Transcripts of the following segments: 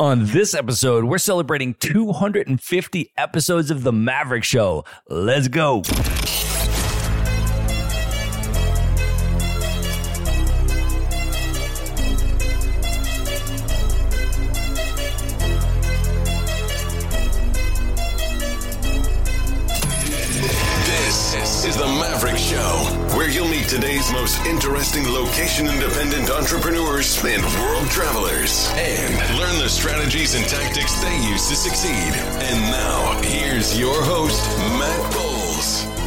On this episode, we're celebrating 250 episodes of The Maverick Show. Let's go. Today's most interesting location independent entrepreneurs and world travelers and learn the strategies and tactics they use to succeed. And now, here's your host, Matt.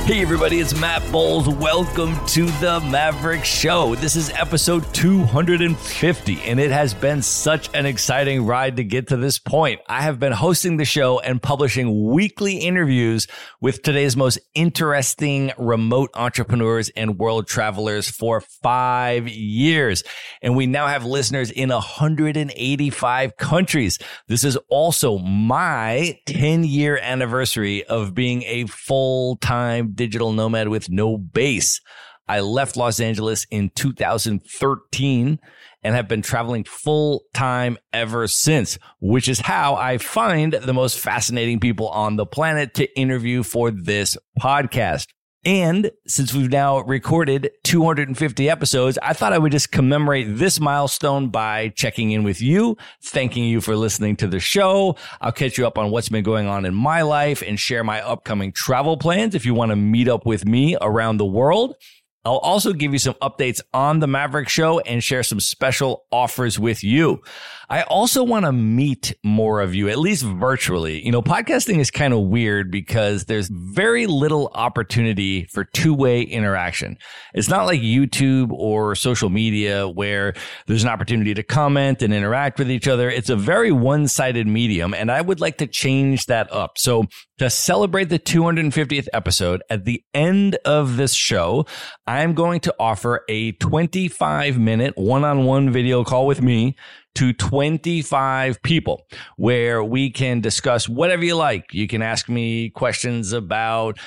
Hey, everybody, it's Matt Bowles. Welcome to the Maverick Show. This is episode 250, and it has been such an exciting ride to get to this point. I have been hosting the show and publishing weekly interviews with today's most interesting remote entrepreneurs and world travelers for five years. And we now have listeners in 185 countries. This is also my 10 year anniversary of being a full time digital nomad with no base. I left Los Angeles in 2013 and have been traveling full time ever since, which is how I find the most fascinating people on the planet to interview for this podcast. And since we've now recorded 250 episodes, I thought I would just commemorate this milestone by checking in with you, thanking you for listening to the show. I'll catch you up on what's been going on in my life and share my upcoming travel plans if you want to meet up with me around the world. I'll also give you some updates on the Maverick show and share some special offers with you. I also want to meet more of you, at least virtually. You know, podcasting is kind of weird because there's very little opportunity for two way interaction. It's not like YouTube or social media where there's an opportunity to comment and interact with each other. It's a very one sided medium, and I would like to change that up. So to celebrate the 250th episode at the end of this show, I'm going to offer a 25 minute one on one video call with me to 25 people where we can discuss whatever you like. You can ask me questions about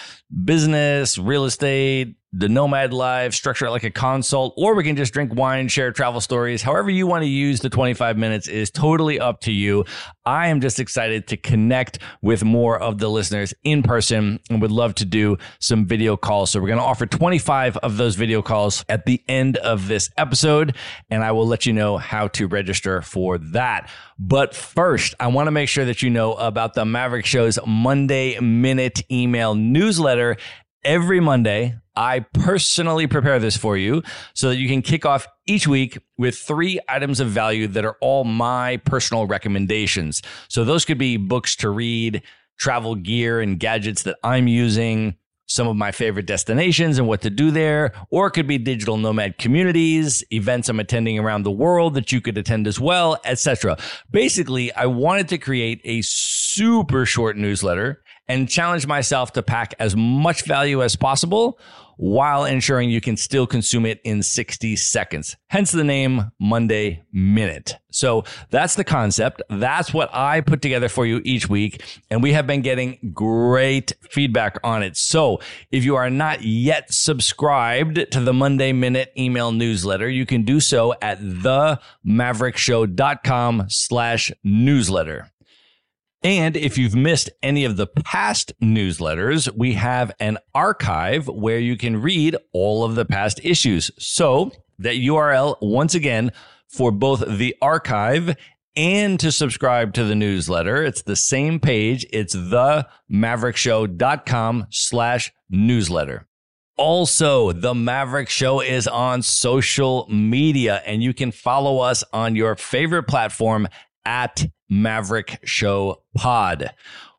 business, real estate, the nomad Live, structure it like a consult, or we can just drink wine, share travel stories. However you want to use the 25 minutes is totally up to you. I am just excited to connect with more of the listeners in person and would love to do some video calls. So we're going to offer 25 of those video calls at the end of this episode, and I will let you know how to register for that. But first, I want to make sure that you know about the Maverick Show's Monday Minute email newsletter every Monday. I personally prepare this for you so that you can kick off each week with three items of value that are all my personal recommendations. So those could be books to read, travel gear and gadgets that I'm using, some of my favorite destinations and what to do there, or it could be digital nomad communities, events I'm attending around the world that you could attend as well, etc. Basically, I wanted to create a super short newsletter and challenge myself to pack as much value as possible while ensuring you can still consume it in 60 seconds. Hence the name Monday Minute. So that's the concept. That's what I put together for you each week. And we have been getting great feedback on it. So if you are not yet subscribed to the Monday Minute email newsletter, you can do so at themaverickshow.com slash newsletter. And if you've missed any of the past newsletters, we have an archive where you can read all of the past issues. So that URL, once again, for both the archive and to subscribe to the newsletter. It's the same page. It's themaverickshow.com slash newsletter. Also, The Maverick Show is on social media and you can follow us on your favorite platform at Maverick Show Pod.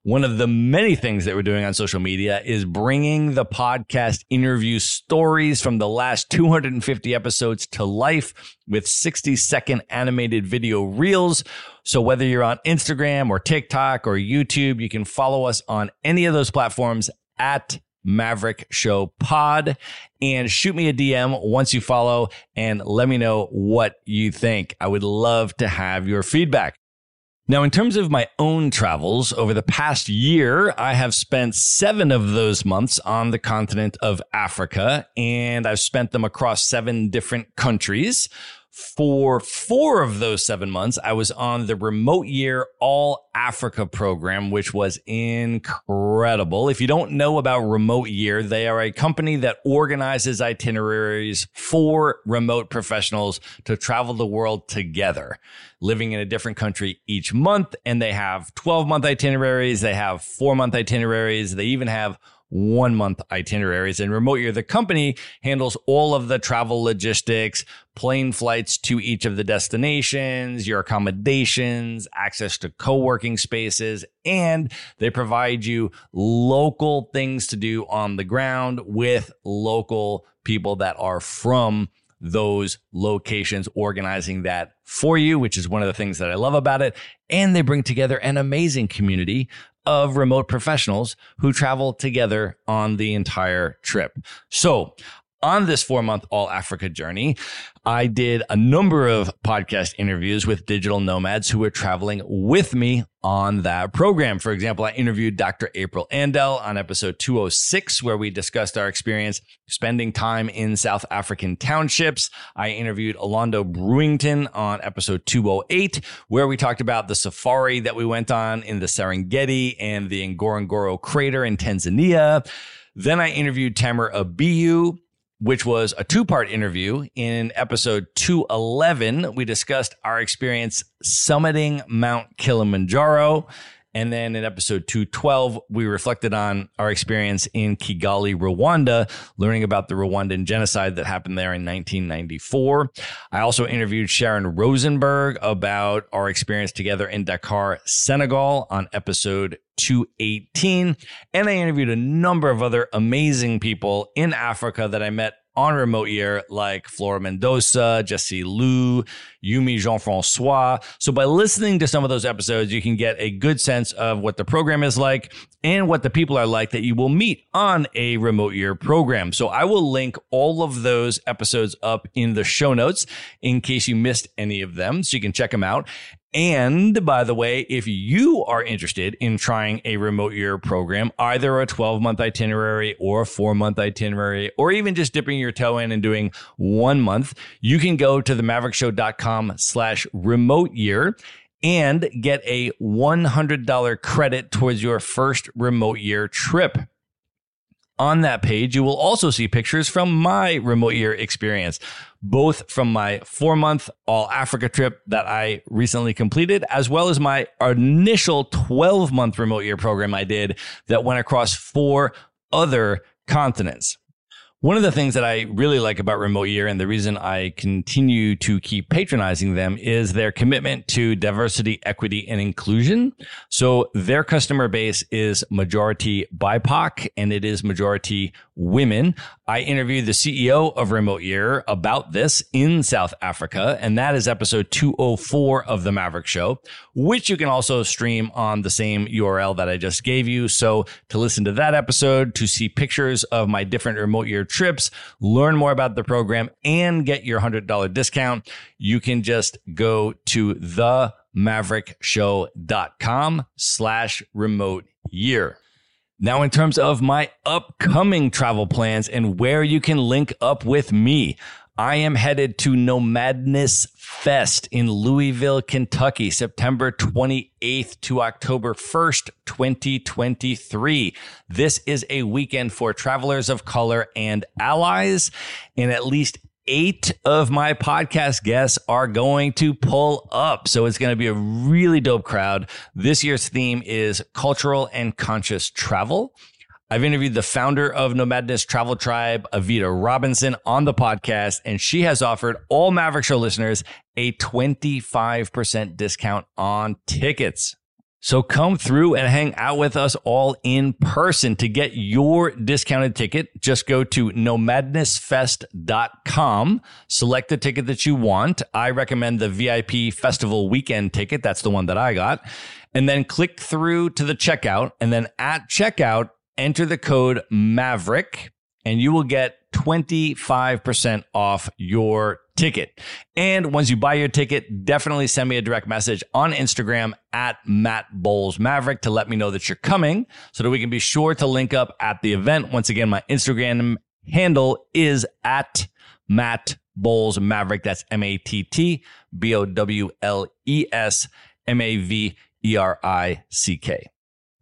One of the many things that we're doing on social media is bringing the podcast interview stories from the last 250 episodes to life with 60 second animated video reels. So whether you're on Instagram or TikTok or YouTube, you can follow us on any of those platforms at Maverick Show Pod and shoot me a DM once you follow and let me know what you think. I would love to have your feedback. Now, in terms of my own travels over the past year, I have spent seven of those months on the continent of Africa, and I've spent them across seven different countries. For four of those seven months, I was on the remote year all Africa program, which was incredible. If you don't know about remote year, they are a company that organizes itineraries for remote professionals to travel the world together, living in a different country each month. And they have 12 month itineraries. They have four month itineraries. They even have one month itineraries. And Remote Year, the company handles all of the travel logistics, plane flights to each of the destinations, your accommodations, access to co-working spaces, and they provide you local things to do on the ground with local people that are from those locations organizing that for you, which is one of the things that I love about it. And they bring together an amazing community of remote professionals who travel together on the entire trip. So on this four month all Africa journey, I did a number of podcast interviews with digital nomads who were traveling with me on that program. For example, I interviewed Dr. April Andel on episode 206, where we discussed our experience spending time in South African townships. I interviewed Alondo Brewington on episode 208, where we talked about the safari that we went on in the Serengeti and the Ngorongoro crater in Tanzania. Then I interviewed Tamer Abiyu which was a two part interview. In episode 211, we discussed our experience summiting Mount Kilimanjaro. And then in episode 212, we reflected on our experience in Kigali, Rwanda, learning about the Rwandan genocide that happened there in 1994. I also interviewed Sharon Rosenberg about our experience together in Dakar, Senegal on episode 218. And I interviewed a number of other amazing people in Africa that I met on remote year, like Flora Mendoza, Jesse Liu, Yumi Jean Francois. So by listening to some of those episodes, you can get a good sense of what the program is like and what the people are like that you will meet on a remote year program. So I will link all of those episodes up in the show notes in case you missed any of them. So you can check them out. And by the way, if you are interested in trying a remote year program, either a 12 month itinerary or a four month itinerary, or even just dipping your toe in and doing one month, you can go to themaverickshow.com slash remote year and get a $100 credit towards your first remote year trip. On that page, you will also see pictures from my remote year experience, both from my four month all Africa trip that I recently completed, as well as my initial 12 month remote year program I did that went across four other continents. One of the things that I really like about Remote Year and the reason I continue to keep patronizing them is their commitment to diversity, equity, and inclusion. So their customer base is majority BIPOC and it is majority women. I interviewed the CEO of Remote Year about this in South Africa, and that is episode 204 of The Maverick Show, which you can also stream on the same URL that I just gave you. So to listen to that episode, to see pictures of my different Remote Year trips, learn more about the program, and get your $100 discount, you can just go to themaverickshow.com slash remote year. Now, in terms of my upcoming travel plans and where you can link up with me, I am headed to Nomadness Fest in Louisville, Kentucky, September 28th to October 1st, 2023. This is a weekend for travelers of color and allies, and at least eight of my podcast guests are going to pull up. So it's going to be a really dope crowd. This year's theme is cultural and conscious travel. I've interviewed the founder of Nomadness Travel Tribe, Evita Robinson, on the podcast, and she has offered all Maverick Show listeners a 25% discount on tickets. So come through and hang out with us all in person. To get your discounted ticket, just go to nomadnessfest.com, select the ticket that you want. I recommend the VIP festival weekend ticket. That's the one that I got. And then click through to the checkout. And then at checkout, enter the code Maverick and you will get 25% off your ticket. And once you buy your ticket, definitely send me a direct message on Instagram at Matt Bowles Maverick to let me know that you're coming so that we can be sure to link up at the event. Once again, my Instagram handle is at Matt Bowles Maverick. That's M A T T B O W L E S M A V E R I C K.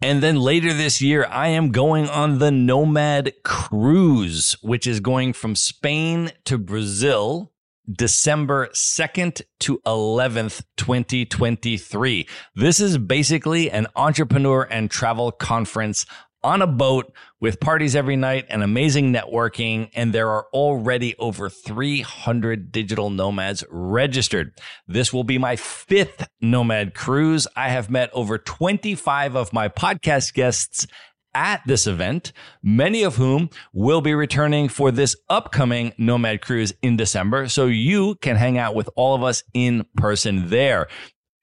And then later this year, I am going on the Nomad Cruise, which is going from Spain to Brazil, December 2nd to 11th, 2023. This is basically an entrepreneur and travel conference on a boat with parties every night and amazing networking. And there are already over 300 digital nomads registered. This will be my fifth nomad cruise. I have met over 25 of my podcast guests at this event, many of whom will be returning for this upcoming Nomad Cruise in December. So you can hang out with all of us in person there.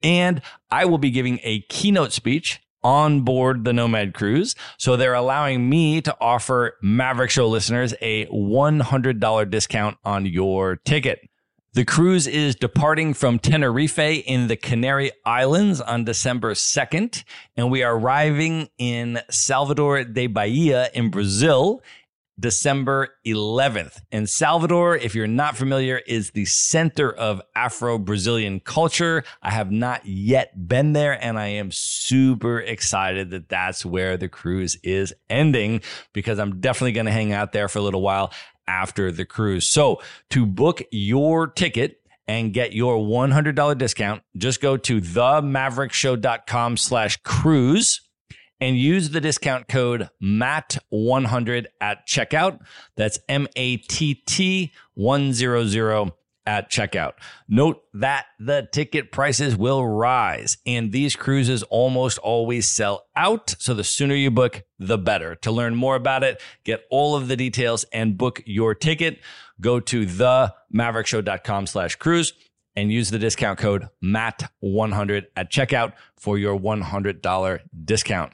And I will be giving a keynote speech on board the Nomad Cruise. So they're allowing me to offer Maverick Show listeners a $100 discount on your ticket. The cruise is departing from Tenerife in the Canary Islands on December 2nd, and we are arriving in Salvador de Bahia in Brazil December 11th. And Salvador, if you're not familiar, is the center of Afro Brazilian culture. I have not yet been there, and I am super excited that that's where the cruise is ending because I'm definitely going to hang out there for a little while after the cruise. So to book your ticket, and get your $100 discount, just go to themaverickshow.com slash cruise and use the discount code MATT100 at checkout. That's M A T T 100 at checkout. Note that the ticket prices will rise and these cruises almost always sell out. So the sooner you book, the better. To learn more about it, get all of the details and book your ticket, go to themaverickshow.com slash cruise and use the discount code MATT100 at checkout for your $100 discount.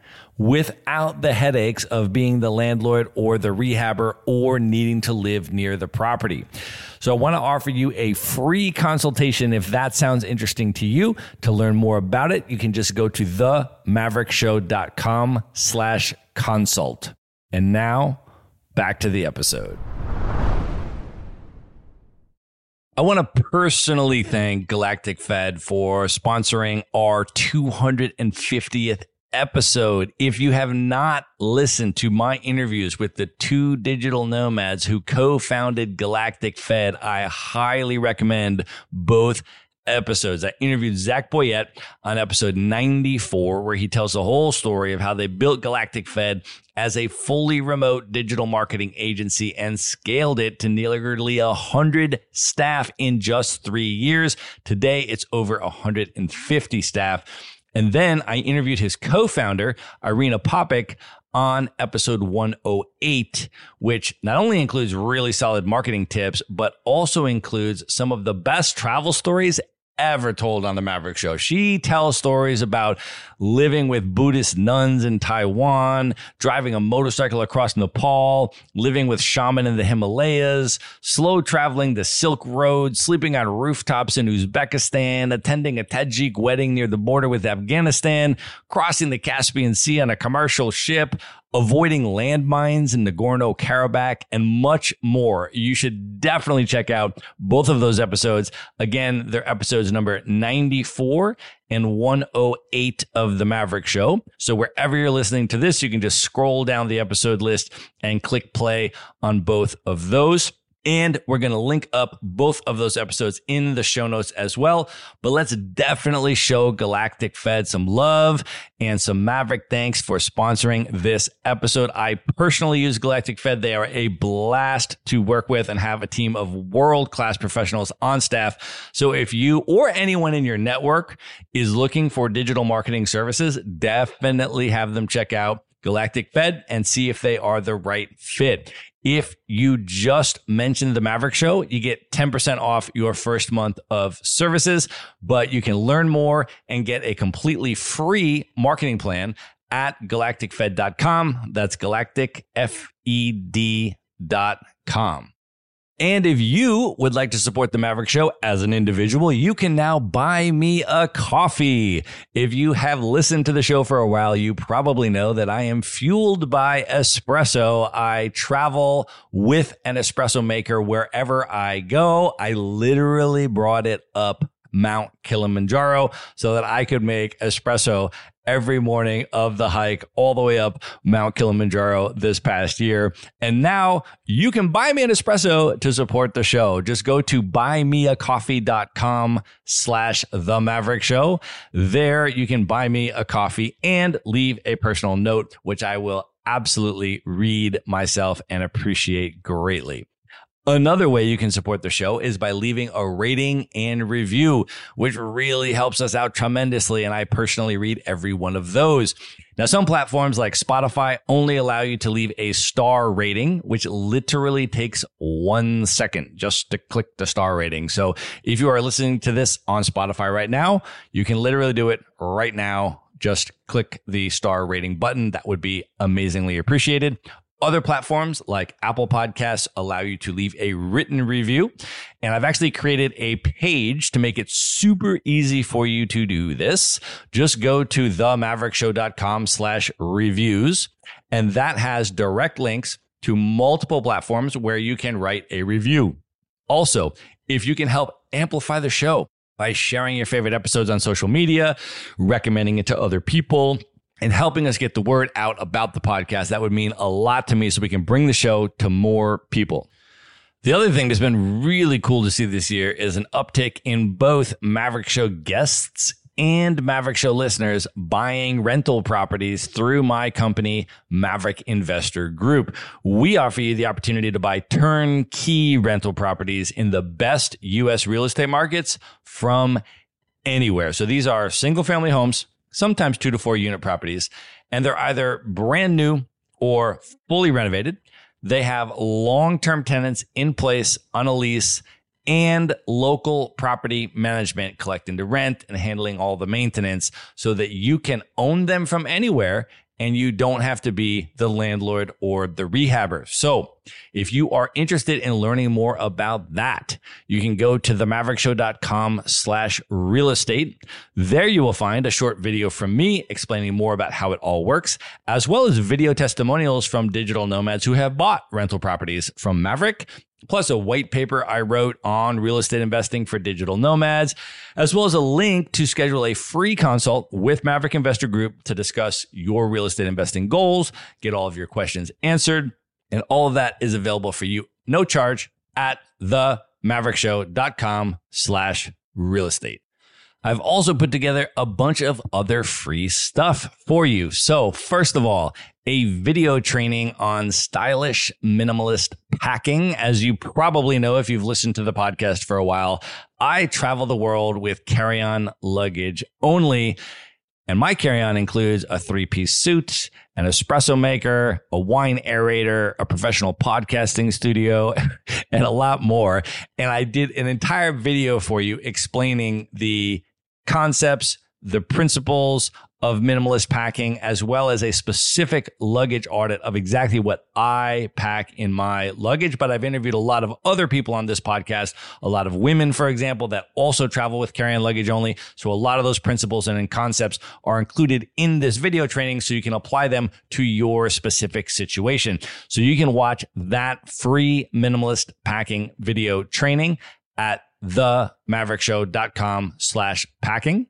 without the headaches of being the landlord or the rehabber or needing to live near the property. So I want to offer you a free consultation if that sounds interesting to you. To learn more about it, you can just go to themaverickshow.com slash consult. And now back to the episode. I want to personally thank Galactic Fed for sponsoring our 250th episode. If you have not listened to my interviews with the two digital nomads who co-founded Galactic Fed, I highly recommend both episodes. I interviewed Zach Boyette on episode 94, where he tells the whole story of how they built Galactic Fed as a fully remote digital marketing agency and scaled it to nearly 100 staff in just three years. Today, it's over 150 staff. And then I interviewed his co-founder, Irina Popic, on episode 108, which not only includes really solid marketing tips, but also includes some of the best travel stories ever told on the Maverick Show. She tells stories about living with Buddhist nuns in Taiwan, driving a motorcycle across Nepal, living with shaman in the Himalayas, slow traveling the Silk Road, sleeping on rooftops in Uzbekistan, attending a Tajik wedding near the border with Afghanistan, crossing the Caspian Sea on a commercial ship, avoiding landmines in Nagorno Karabakh, and much more. You should definitely check out both of those episodes. Again, they're episodes number 94 and 108 of The Maverick Show. So wherever you're listening to this, you can just scroll down the episode list and click play on both of those. And we're going to link up both of those episodes in the show notes as well. But let's definitely show Galactic Fed some love and some Maverick thanks for sponsoring this episode. I personally use Galactic Fed. They are a blast to work with and have a team of world class professionals on staff. So if you or anyone in your network is looking for digital marketing services, definitely have them check out Galactic Fed and see if they are the right fit. If you just mentioned the Maverick Show, you get 10% off your first month of services, but you can learn more and get a completely free marketing plan at galacticfed.com. That's galacticfed.com. And if you would like to support the Maverick Show as an individual, you can now buy me a coffee. If you have listened to the show for a while, you probably know that I am fueled by espresso. I travel with an espresso maker wherever I go. I literally brought it up Mount Kilimanjaro so that I could make espresso every morning of the hike all the way up Mount Kilimanjaro this past year. And now you can buy me an espresso to support the show. Just go to buymeacoffee.com slash the Maverick Show. There you can buy me a coffee and leave a personal note, which I will absolutely read myself and appreciate greatly. Another way you can support the show is by leaving a rating and review, which really helps us out tremendously. And I personally read every one of those. Now, some platforms like Spotify only allow you to leave a star rating, which literally takes one second just to click the star rating. So if you are listening to this on Spotify right now, you can literally do it right now just click the star rating button. That would be amazingly appreciated. Other platforms like Apple Podcasts allow you to leave a written review. And I've actually created a page to make it super easy for you to do this. Just go to themaverickshow.com slash reviews. And that has direct links to multiple platforms where you can write a review. Also, if you can help amplify the show by sharing your favorite episodes on social media, recommending it to other people, and helping us get the word out about the podcast. That would mean a lot to me so we can bring the show to more people. The other thing that's been really cool to see this year is an uptick in both Maverick Show guests and Maverick Show listeners buying rental properties through my company, Maverick Investor Group. We offer you the opportunity to buy turnkey rental properties in the best U.S. real estate markets from anywhere. So these are single family homes sometimes two to four unit properties, and they're either brand new or fully renovated. They have long term tenants in place on a lease and local property management collecting the rent and handling all the maintenance so that you can own them from anywhere and you don't have to be the landlord or the rehabber. So if you are interested in learning more about that, you can go to themaverickshow.com slash real estate. There you will find a short video from me explaining more about how it all works, as well as video testimonials from digital nomads who have bought rental properties from Maverick plus a white paper I wrote on real estate investing for digital nomads, as well as a link to schedule a free consult with Maverick Investor Group to discuss your real estate investing goals, get all of your questions answered, and all of that is available for you, no charge, at themaverickshow.com slash real estate. I've also put together a bunch of other free stuff for you. So first of all, a video training on stylish minimalist packing. As you probably know, if you've listened to the podcast for a while, I travel the world with carry on luggage only. And my carry on includes a three piece suit, an espresso maker, a wine aerator, a professional podcasting studio, and a lot more. And I did an entire video for you explaining the concepts, the principles of minimalist packing, as well as a specific luggage audit of exactly what I pack in my luggage. But I've interviewed a lot of other people on this podcast, a lot of women, for example, that also travel with carry on luggage only. So a lot of those principles and concepts are included in this video training so you can apply them to your specific situation. So you can watch that free minimalist packing video training at themaverickshow.com slash packing.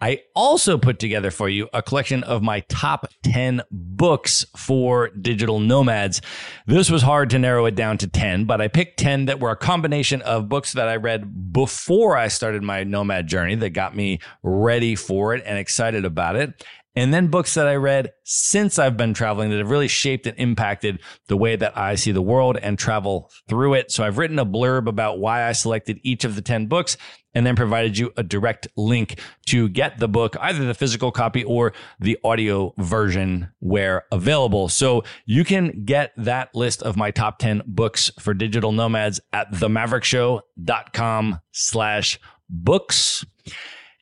I also put together for you a collection of my top 10 books for digital nomads. This was hard to narrow it down to 10, but I picked 10 that were a combination of books that I read before I started my nomad journey that got me ready for it and excited about it and then books that I read since I've been traveling that have really shaped and impacted the way that I see the world and travel through it. So I've written a blurb about why I selected each of the 10 books and then provided you a direct link to get the book, either the physical copy or the audio version where available. So you can get that list of my top 10 books for digital nomads at themaverickshow.com slash books.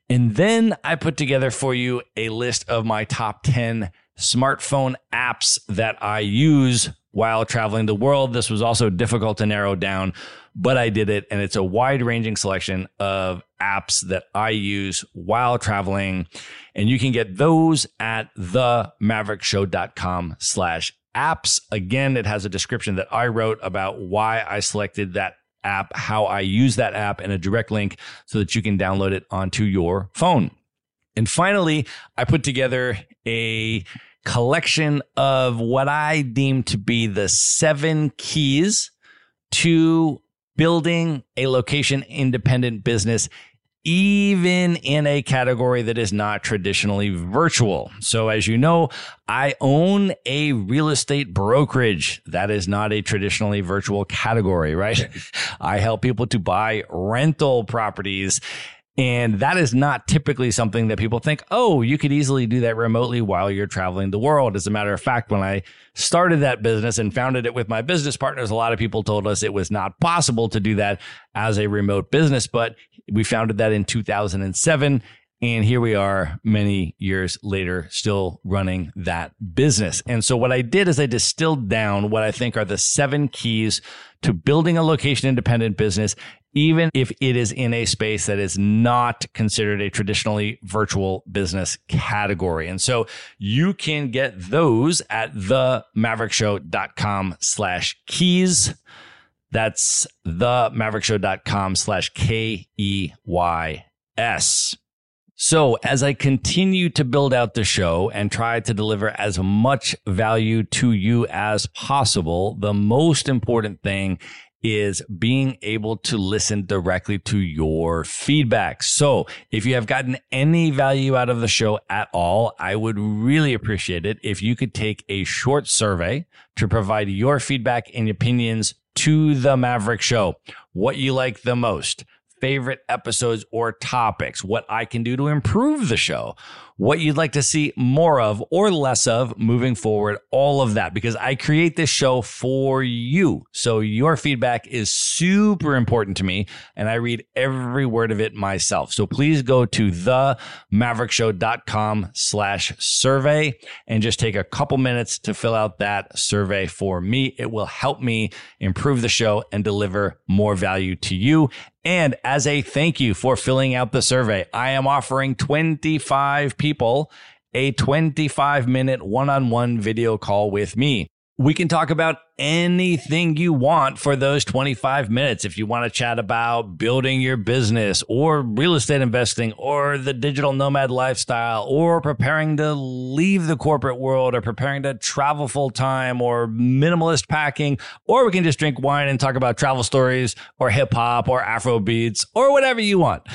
And then I put together for you a list of my top 10 smartphone apps that I use while traveling the world. This was also difficult to narrow down, but I did it. And it's a wide ranging selection of apps that I use while traveling. And you can get those at themaverickshow.com slash apps. Again, it has a description that I wrote about why I selected that app, how I use that app, and a direct link so that you can download it onto your phone. And finally, I put together a collection of what I deem to be the seven keys to building a location independent business even in a category that is not traditionally virtual. So, as you know, I own a real estate brokerage. That is not a traditionally virtual category, right? I help people to buy rental properties. And that is not typically something that people think, oh, you could easily do that remotely while you're traveling the world. As a matter of fact, when I started that business and founded it with my business partners, a lot of people told us it was not possible to do that as a remote business. But we founded that in 2007. And here we are many years later, still running that business. And so what I did is I distilled down what I think are the seven keys to building a location independent business, even if it is in a space that is not considered a traditionally virtual business category. And so you can get those at themaverickshow.com slash keys. That's themaverickshow.com slash K E Y S. So, as I continue to build out the show and try to deliver as much value to you as possible, the most important thing is being able to listen directly to your feedback. So if you have gotten any value out of the show at all, I would really appreciate it if you could take a short survey to provide your feedback and opinions to the Maverick Show. What you like the most, favorite episodes or topics, what I can do to improve the show, what you'd like to see more of or less of moving forward, all of that, because I create this show for you. So your feedback is super important to me and I read every word of it myself. So please go to the maverickshow.com slash survey and just take a couple minutes to fill out that survey for me. It will help me improve the show and deliver more value to you. And as a thank you for filling out the survey, I am offering 25 people a 25 minute one on one video call with me. We can talk about anything you want for those 25 minutes. If you want to chat about building your business or real estate investing or the digital nomad lifestyle or preparing to leave the corporate world or preparing to travel full time or minimalist packing, or we can just drink wine and talk about travel stories or hip hop or Afro beats or whatever you want.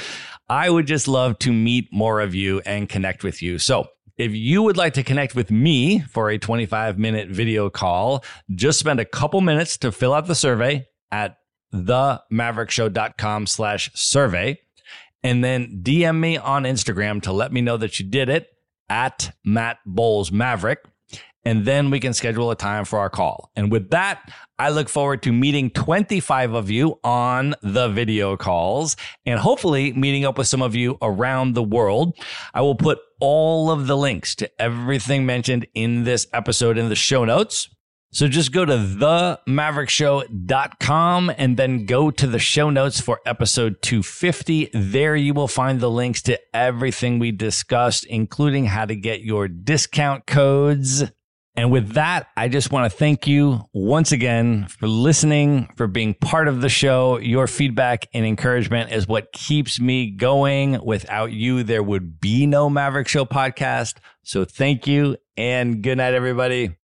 I would just love to meet more of you and connect with you. So if you would like to connect with me for a 25 minute video call, just spend a couple minutes to fill out the survey at themaverickshow.com slash survey and then DM me on Instagram to let me know that you did it at Matt Bowles Maverick and then we can schedule a time for our call. And with that, I look forward to meeting 25 of you on the video calls and hopefully meeting up with some of you around the world. I will put all of the links to everything mentioned in this episode in the show notes. So just go to themaverickshow.com and then go to the show notes for episode 250. There you will find the links to everything we discussed, including how to get your discount codes and with that, I just want to thank you once again for listening, for being part of the show. Your feedback and encouragement is what keeps me going. Without you, there would be no Maverick Show podcast. So thank you and good night, everybody.